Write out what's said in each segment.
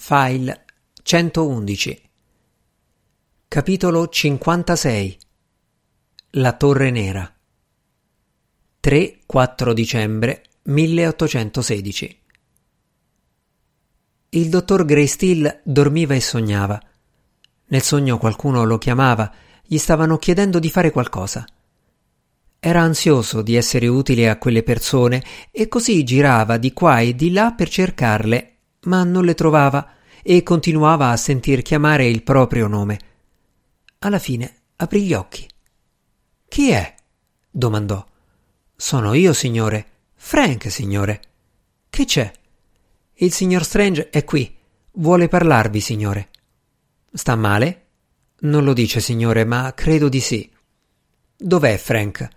File 111 Capitolo 56 La Torre Nera 3-4 dicembre 1816 Il dottor Greystill dormiva e sognava. Nel sogno qualcuno lo chiamava, gli stavano chiedendo di fare qualcosa. Era ansioso di essere utile a quelle persone e così girava di qua e di là per cercarle ma non le trovava e continuava a sentir chiamare il proprio nome. Alla fine aprì gli occhi. Chi è? domandò. Sono io, signore. Frank, signore. Che c'è? Il signor Strange è qui. Vuole parlarvi, signore. Sta male? Non lo dice, signore, ma credo di sì. Dov'è Frank?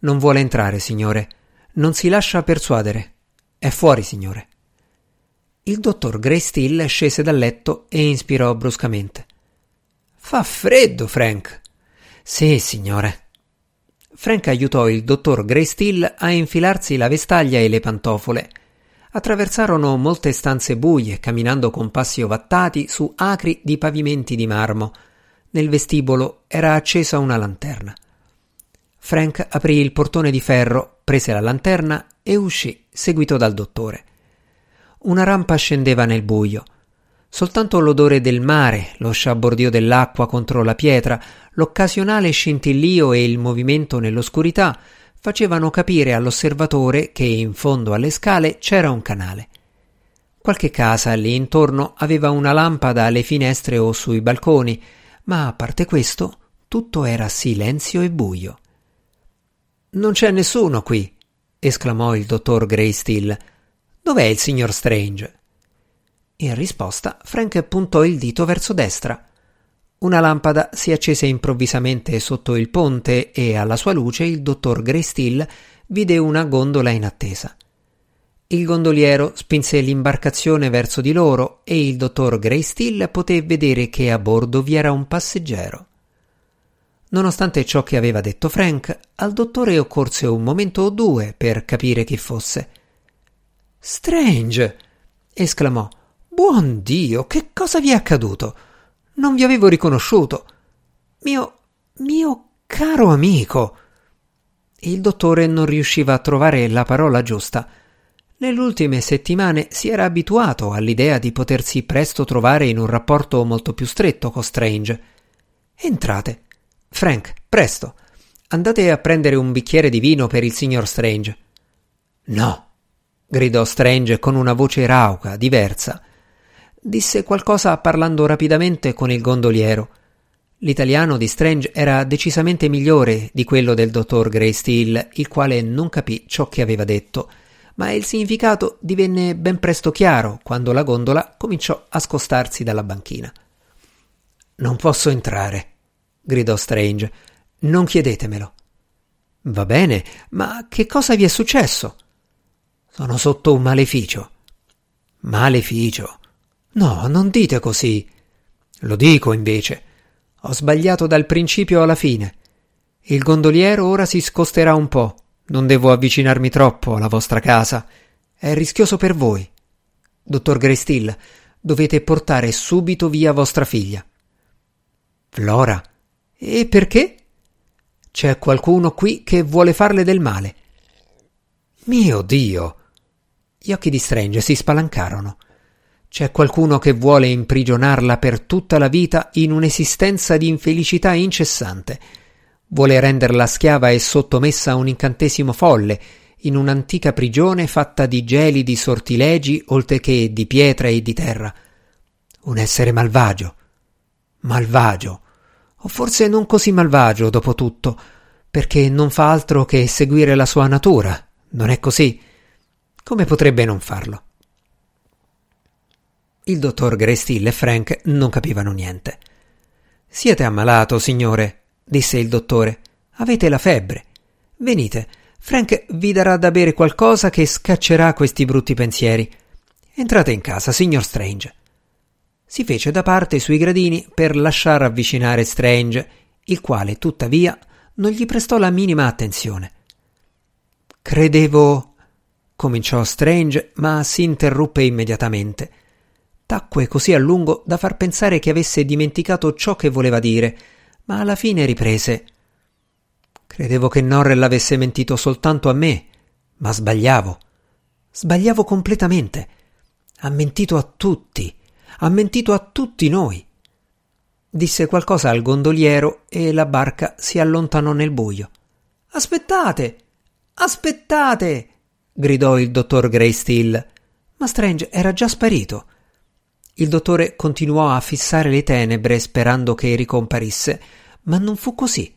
Non vuole entrare, signore. Non si lascia persuadere. È fuori, signore. Il dottor Greystill scese dal letto e inspirò bruscamente. Fa freddo, Frank. Sì, signore. Frank aiutò il dottor Greystill a infilarsi la vestaglia e le pantofole. Attraversarono molte stanze buie, camminando con passi ovattati su acri di pavimenti di marmo. Nel vestibolo era accesa una lanterna. Frank aprì il portone di ferro, prese la lanterna e uscì, seguito dal dottore. Una rampa scendeva nel buio. Soltanto l'odore del mare, lo sciabordio dell'acqua contro la pietra, l'occasionale scintillio e il movimento nell'oscurità facevano capire all'osservatore che in fondo alle scale c'era un canale. Qualche casa lì intorno aveva una lampada alle finestre o sui balconi, ma a parte questo tutto era silenzio e buio. Non c'è nessuno qui, esclamò il dottor Greystill. Dov'è il signor Strange? In risposta, Frank puntò il dito verso destra. Una lampada si accese improvvisamente sotto il ponte e alla sua luce il dottor Greystill vide una gondola in attesa. Il gondoliero spinse l'imbarcazione verso di loro e il dottor Greystill poté vedere che a bordo vi era un passeggero. Nonostante ciò che aveva detto Frank, al dottore occorse un momento o due per capire chi fosse. Strange! esclamò. Buon Dio, che cosa vi è accaduto? Non vi avevo riconosciuto. Mio. mio caro amico. Il dottore non riusciva a trovare la parola giusta. Nelle ultime settimane si era abituato all'idea di potersi presto trovare in un rapporto molto più stretto con Strange. Entrate. Frank, presto. Andate a prendere un bicchiere di vino per il signor Strange. No, gridò Strange con una voce rauca, diversa. Disse qualcosa parlando rapidamente con il gondoliero. L'italiano di Strange era decisamente migliore di quello del dottor Greystill, il quale non capì ciò che aveva detto, ma il significato divenne ben presto chiaro quando la gondola cominciò a scostarsi dalla banchina. Non posso entrare, gridò Strange. Non chiedetemelo. Va bene, ma che cosa vi è successo? Sono sotto un maleficio. Maleficio? No, non dite così. Lo dico invece. Ho sbagliato dal principio alla fine. Il gondoliero ora si scosterà un po'. Non devo avvicinarmi troppo alla vostra casa. È rischioso per voi. Dottor Greystill, dovete portare subito via vostra figlia. Flora? E perché? C'è qualcuno qui che vuole farle del male. Mio Dio! Gli occhi di Strange si spalancarono. C'è qualcuno che vuole imprigionarla per tutta la vita in un'esistenza di infelicità incessante. Vuole renderla schiava e sottomessa a un incantesimo folle, in un'antica prigione fatta di gelidi sortilegi oltre che di pietra e di terra. Un essere malvagio. Malvagio. O forse non così malvagio, dopo tutto, perché non fa altro che seguire la sua natura. Non è così? Come potrebbe non farlo? Il dottor Greystill e Frank non capivano niente. Siete ammalato, signore, disse il dottore. Avete la febbre. Venite, Frank vi darà da bere qualcosa che scaccerà questi brutti pensieri. Entrate in casa, signor Strange. Si fece da parte sui gradini per lasciar avvicinare Strange, il quale, tuttavia, non gli prestò la minima attenzione. Credevo cominciò Strange, ma si interruppe immediatamente. Tacque così a lungo da far pensare che avesse dimenticato ciò che voleva dire, ma alla fine riprese. Credevo che Norrell avesse mentito soltanto a me, ma sbagliavo. Sbagliavo completamente. Ha mentito a tutti. Ha mentito a tutti noi. Disse qualcosa al gondoliero e la barca si allontanò nel buio. Aspettate! Aspettate! Gridò il dottor Greystill. Ma Strange era già sparito. Il dottore continuò a fissare le tenebre sperando che ricomparisse, ma non fu così.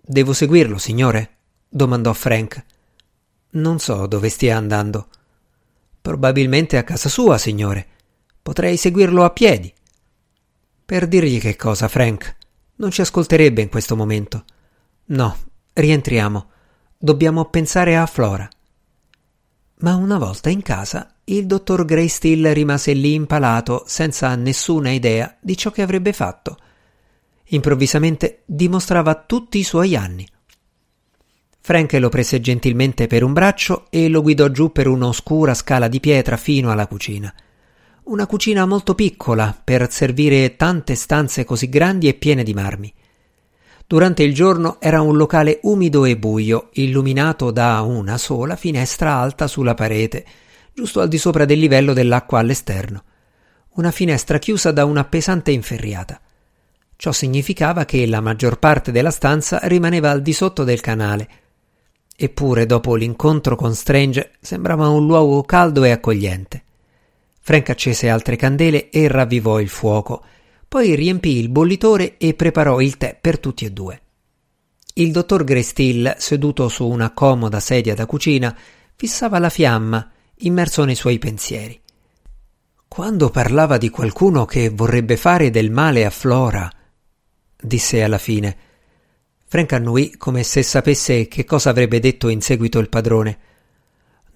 Devo seguirlo, signore? domandò Frank. Non so dove stia andando. Probabilmente a casa sua, signore. Potrei seguirlo a piedi. Per dirgli che cosa, Frank? Non ci ascolterebbe in questo momento. No, rientriamo. Dobbiamo pensare a Flora. Ma una volta in casa, il dottor Greystill rimase lì impalato senza nessuna idea di ciò che avrebbe fatto. Improvvisamente dimostrava tutti i suoi anni. Frank lo prese gentilmente per un braccio e lo guidò giù per un'oscura scala di pietra fino alla cucina. Una cucina molto piccola per servire tante stanze così grandi e piene di marmi. Durante il giorno era un locale umido e buio, illuminato da una sola finestra alta sulla parete, giusto al di sopra del livello dell'acqua all'esterno. Una finestra chiusa da una pesante inferriata. Ciò significava che la maggior parte della stanza rimaneva al di sotto del canale. Eppure, dopo l'incontro con Strange, sembrava un luogo caldo e accogliente. Frank accese altre candele e ravvivò il fuoco poi riempì il bollitore e preparò il tè per tutti e due. Il dottor Grestill, seduto su una comoda sedia da cucina, fissava la fiamma, immerso nei suoi pensieri. Quando parlava di qualcuno che vorrebbe fare del male a Flora, disse alla fine. Frank annui come se sapesse che cosa avrebbe detto in seguito il padrone.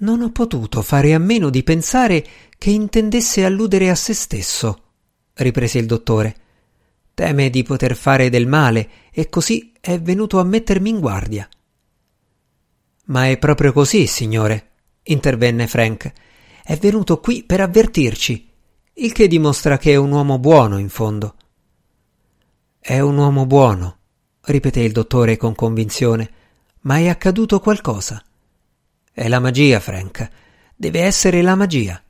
Non ho potuto fare a meno di pensare che intendesse alludere a se stesso riprese il dottore. Teme di poter fare del male e così è venuto a mettermi in guardia. Ma è proprio così, signore, intervenne Frank. È venuto qui per avvertirci, il che dimostra che è un uomo buono in fondo. È un uomo buono, ripeté il dottore con convinzione, ma è accaduto qualcosa. È la magia, Frank. Deve essere la magia.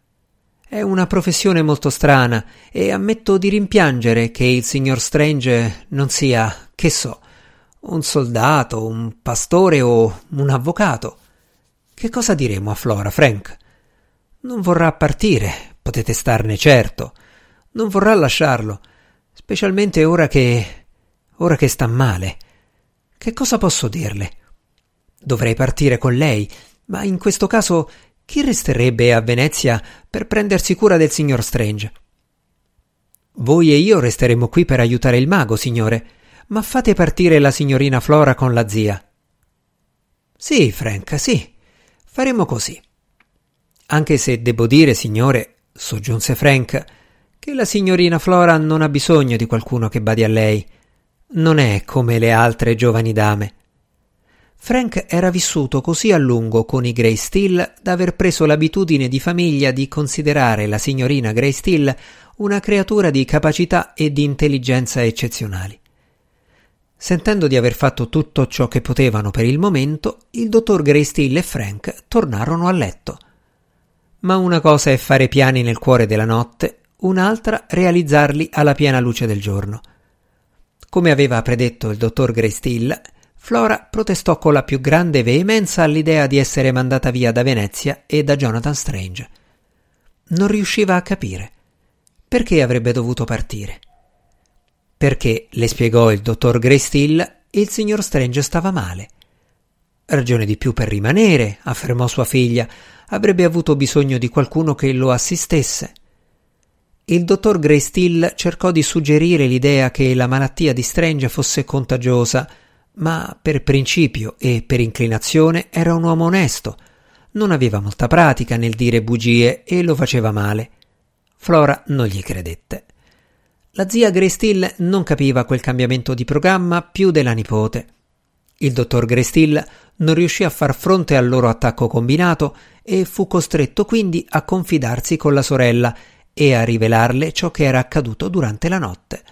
È una professione molto strana e ammetto di rimpiangere che il signor Strange non sia, che so, un soldato, un pastore o un avvocato. Che cosa diremo a Flora, Frank? Non vorrà partire, potete starne certo. Non vorrà lasciarlo, specialmente ora che. ora che sta male. Che cosa posso dirle? Dovrei partire con lei, ma in questo caso chi resterebbe a Venezia per prendersi cura del signor Strange? Voi e io resteremo qui per aiutare il mago, signore, ma fate partire la signorina Flora con la zia. Sì, Frank, sì, faremo così. Anche se devo dire, signore, soggiunse Frank, che la signorina Flora non ha bisogno di qualcuno che badi a lei. Non è come le altre giovani dame. Frank era vissuto così a lungo con i Grey Steel da aver preso l'abitudine di famiglia di considerare la signorina Grey Steel una creatura di capacità e di intelligenza eccezionali. Sentendo di aver fatto tutto ciò che potevano per il momento, il dottor Greysteel e Frank tornarono a letto. Ma una cosa è fare piani nel cuore della notte, un'altra realizzarli alla piena luce del giorno. Come aveva predetto il dottor Greysteel, Flora protestò con la più grande veemenza all'idea di essere mandata via da Venezia e da Jonathan Strange. Non riusciva a capire perché avrebbe dovuto partire. Perché, le spiegò il dottor Greystill, il signor Strange stava male. Ragione di più per rimanere, affermò sua figlia, avrebbe avuto bisogno di qualcuno che lo assistesse. Il dottor Greystill cercò di suggerire l'idea che la malattia di Strange fosse contagiosa, ma per principio e per inclinazione era un uomo onesto. Non aveva molta pratica nel dire bugie e lo faceva male. Flora non gli credette. La zia Grestill non capiva quel cambiamento di programma più della nipote. Il dottor Grestill non riuscì a far fronte al loro attacco combinato e fu costretto quindi a confidarsi con la sorella e a rivelarle ciò che era accaduto durante la notte.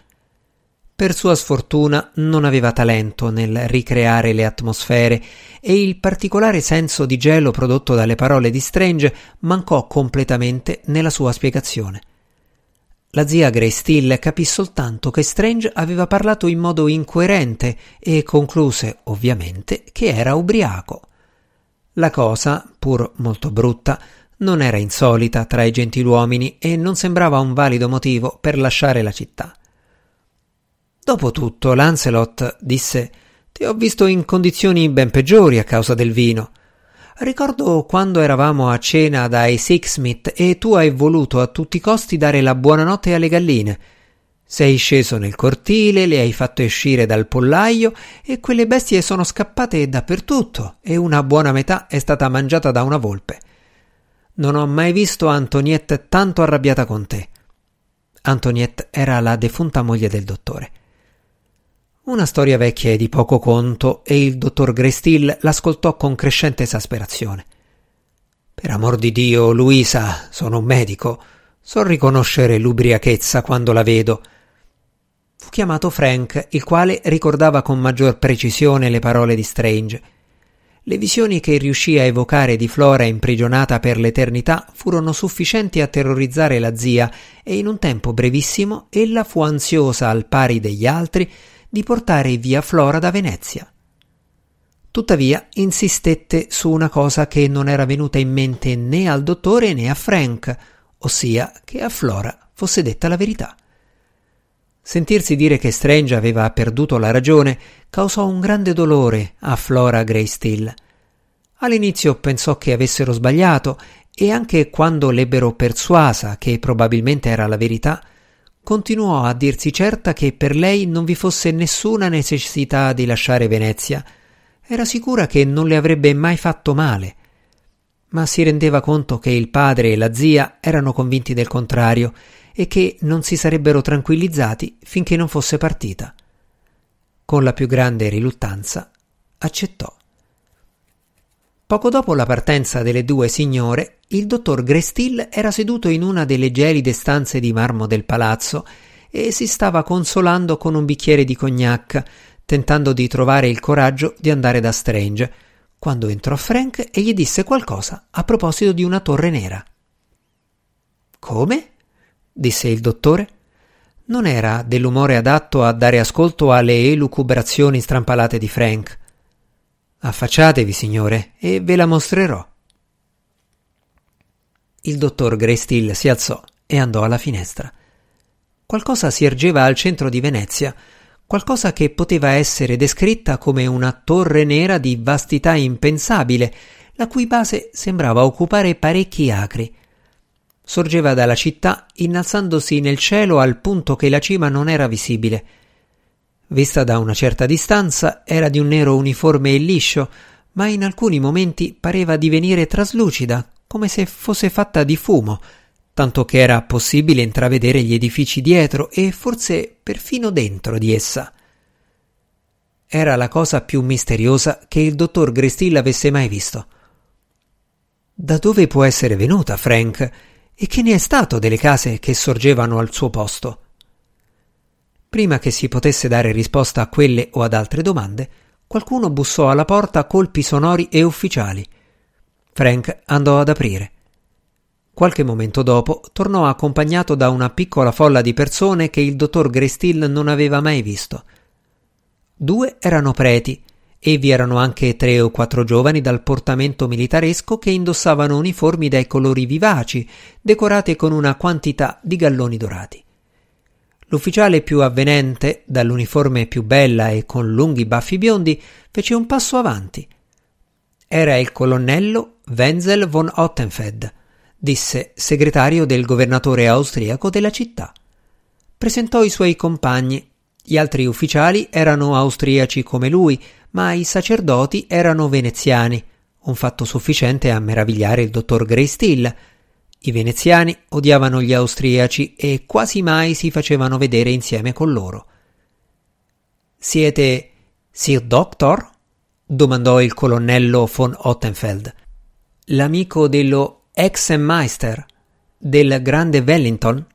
Per sua sfortuna non aveva talento nel ricreare le atmosfere e il particolare senso di gelo prodotto dalle parole di Strange mancò completamente nella sua spiegazione. La zia Grey Still capì soltanto che Strange aveva parlato in modo incoerente e concluse, ovviamente, che era ubriaco. La cosa, pur molto brutta, non era insolita tra i gentiluomini e non sembrava un valido motivo per lasciare la città. Dopotutto, Lancelot disse Ti ho visto in condizioni ben peggiori a causa del vino. Ricordo quando eravamo a cena dai Sixsmith e tu hai voluto a tutti i costi dare la buonanotte alle galline. Sei sceso nel cortile, le hai fatte uscire dal pollaio e quelle bestie sono scappate dappertutto e una buona metà è stata mangiata da una volpe. Non ho mai visto Antoniette tanto arrabbiata con te. Antoniette era la defunta moglie del dottore. Una storia vecchia e di poco conto, e il dottor Grestill l'ascoltò con crescente esasperazione. Per amor di Dio, Luisa, sono un medico. So riconoscere l'ubriachezza quando la vedo. Fu chiamato Frank, il quale ricordava con maggior precisione le parole di Strange. Le visioni che riuscì a evocare di Flora imprigionata per l'eternità furono sufficienti a terrorizzare la zia e in un tempo brevissimo ella fu ansiosa al pari degli altri di portare via Flora da Venezia. Tuttavia insistette su una cosa che non era venuta in mente né al dottore né a Frank, ossia che a Flora fosse detta la verità. Sentirsi dire che Strange aveva perduto la ragione causò un grande dolore a Flora Greystill. All'inizio pensò che avessero sbagliato e anche quando l'ebbero persuasa che probabilmente era la verità, continuò a dirsi certa che per lei non vi fosse nessuna necessità di lasciare Venezia. Era sicura che non le avrebbe mai fatto male. Ma si rendeva conto che il padre e la zia erano convinti del contrario e che non si sarebbero tranquillizzati finché non fosse partita. Con la più grande riluttanza accettò. Poco dopo la partenza delle due signore, il dottor Grestill era seduto in una delle gelide stanze di marmo del palazzo e si stava consolando con un bicchiere di cognac, tentando di trovare il coraggio di andare da Strange, quando entrò Frank e gli disse qualcosa a proposito di una torre nera. Come? disse il dottore. Non era dell'umore adatto a dare ascolto alle elucubrazioni strampalate di Frank. Affacciatevi, signore, e ve la mostrerò. Il dottor Greystill si alzò e andò alla finestra. Qualcosa si ergeva al centro di Venezia, qualcosa che poteva essere descritta come una torre nera di vastità impensabile, la cui base sembrava occupare parecchi acri. Sorgeva dalla città, innalzandosi nel cielo al punto che la cima non era visibile. Vista da una certa distanza, era di un nero uniforme e liscio, ma in alcuni momenti pareva divenire traslucida, come se fosse fatta di fumo, tanto che era possibile intravedere gli edifici dietro e forse perfino dentro di essa. Era la cosa più misteriosa che il dottor Grestill avesse mai visto. Da dove può essere venuta, Frank? E che ne è stato delle case che sorgevano al suo posto? Prima che si potesse dare risposta a quelle o ad altre domande, qualcuno bussò alla porta a colpi sonori e ufficiali. Frank andò ad aprire. Qualche momento dopo tornò accompagnato da una piccola folla di persone che il dottor Grestill non aveva mai visto. Due erano preti e vi erano anche tre o quattro giovani dal portamento militaresco che indossavano uniformi dai colori vivaci, decorate con una quantità di galloni dorati. L'ufficiale più avvenente, dall'uniforme più bella e con lunghi baffi biondi, fece un passo avanti. Era il colonnello Wenzel von Ottenfeld, disse segretario del governatore austriaco della città. Presentò i suoi compagni. Gli altri ufficiali erano austriaci come lui, ma i sacerdoti erano veneziani, un fatto sufficiente a meravigliare il dottor Greystill, i veneziani odiavano gli austriaci e quasi mai si facevano vedere insieme con loro. Siete Sir Doctor? domandò il colonnello von Ottenfeld. L'amico dello Exenmeister, del grande Wellington?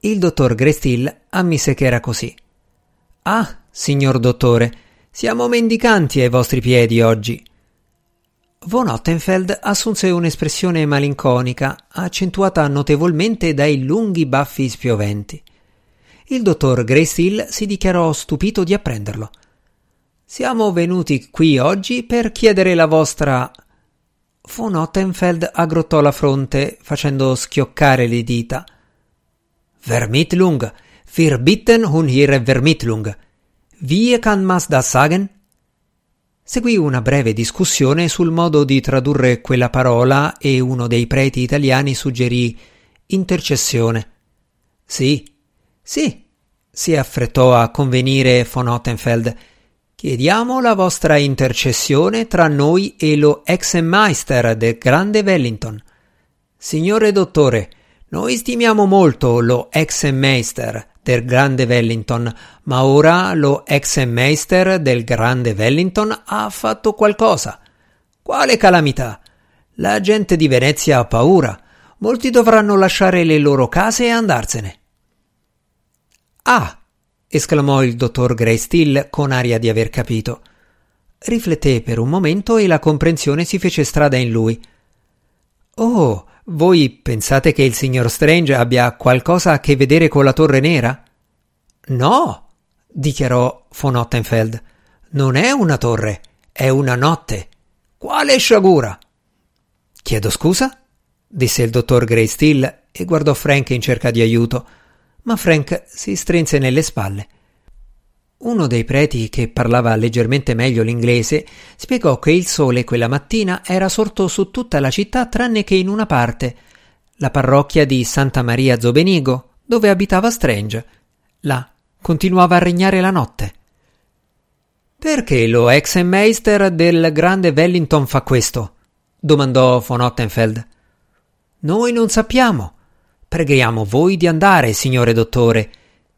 Il dottor Grestill ammise che era così. Ah, signor dottore, siamo mendicanti ai vostri piedi oggi. Von Ottenfeld assunse un'espressione malinconica, accentuata notevolmente dai lunghi baffi spioventi. Il dottor Greystill si dichiarò stupito di apprenderlo. Siamo venuti qui oggi per chiedere la vostra. Von Ottenfeld aggrottò la fronte, facendo schioccare le dita. Vermittlung, wir bitten um Ihre Vermittlung. Wie kann man das sagen? Seguì una breve discussione sul modo di tradurre quella parola e uno dei preti italiani suggerì intercessione. Sì, sì, si affrettò a convenire von Ottenfeld. Chiediamo la vostra intercessione tra noi e lo ex-meister del grande Wellington. Signore dottore, noi stimiamo molto lo ex-meister del grande Wellington, ma ora lo ex-meister del grande Wellington ha fatto qualcosa. Quale calamità? La gente di Venezia ha paura. Molti dovranno lasciare le loro case e andarsene. Ah! esclamò il dottor Greystill con aria di aver capito. Rifletté per un momento e la comprensione si fece strada in lui. Oh, voi pensate che il signor Strange abbia qualcosa a che vedere con la Torre Nera? No, dichiarò von Ottenfeld. Non è una torre, è una notte. Quale sciagura? Chiedo scusa? disse il dottor Greystill e guardò Frank in cerca di aiuto ma Frank si strinse nelle spalle. Uno dei preti, che parlava leggermente meglio l'inglese, spiegò che il sole quella mattina era sorto su tutta la città tranne che in una parte, la parrocchia di Santa Maria Zobenigo, dove abitava Strange. Là continuava a regnare la notte. Perché lo ex meister del grande Wellington fa questo? domandò von Ottenfeld. Noi non sappiamo, Preghiamo voi di andare, signore dottore.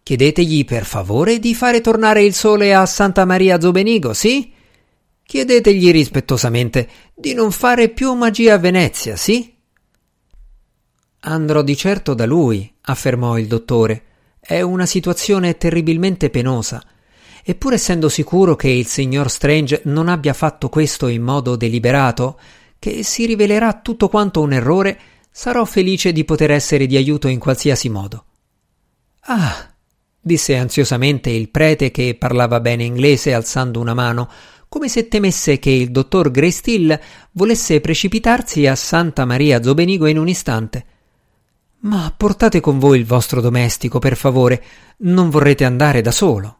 Chiedetegli per favore di fare tornare il sole a Santa Maria Zobenigo, sì? Chiedetegli rispettosamente di non fare più magia a Venezia, sì? Andrò di certo da lui, affermò il dottore. È una situazione terribilmente penosa. Eppur essendo sicuro che il signor Strange non abbia fatto questo in modo deliberato, che si rivelerà tutto quanto un errore, Sarò felice di poter essere di aiuto in qualsiasi modo. Ah, disse ansiosamente il prete che parlava bene inglese alzando una mano, come se temesse che il dottor Greystill volesse precipitarsi a Santa Maria Zobenigo in un istante. Ma portate con voi il vostro domestico, per favore, non vorrete andare da solo.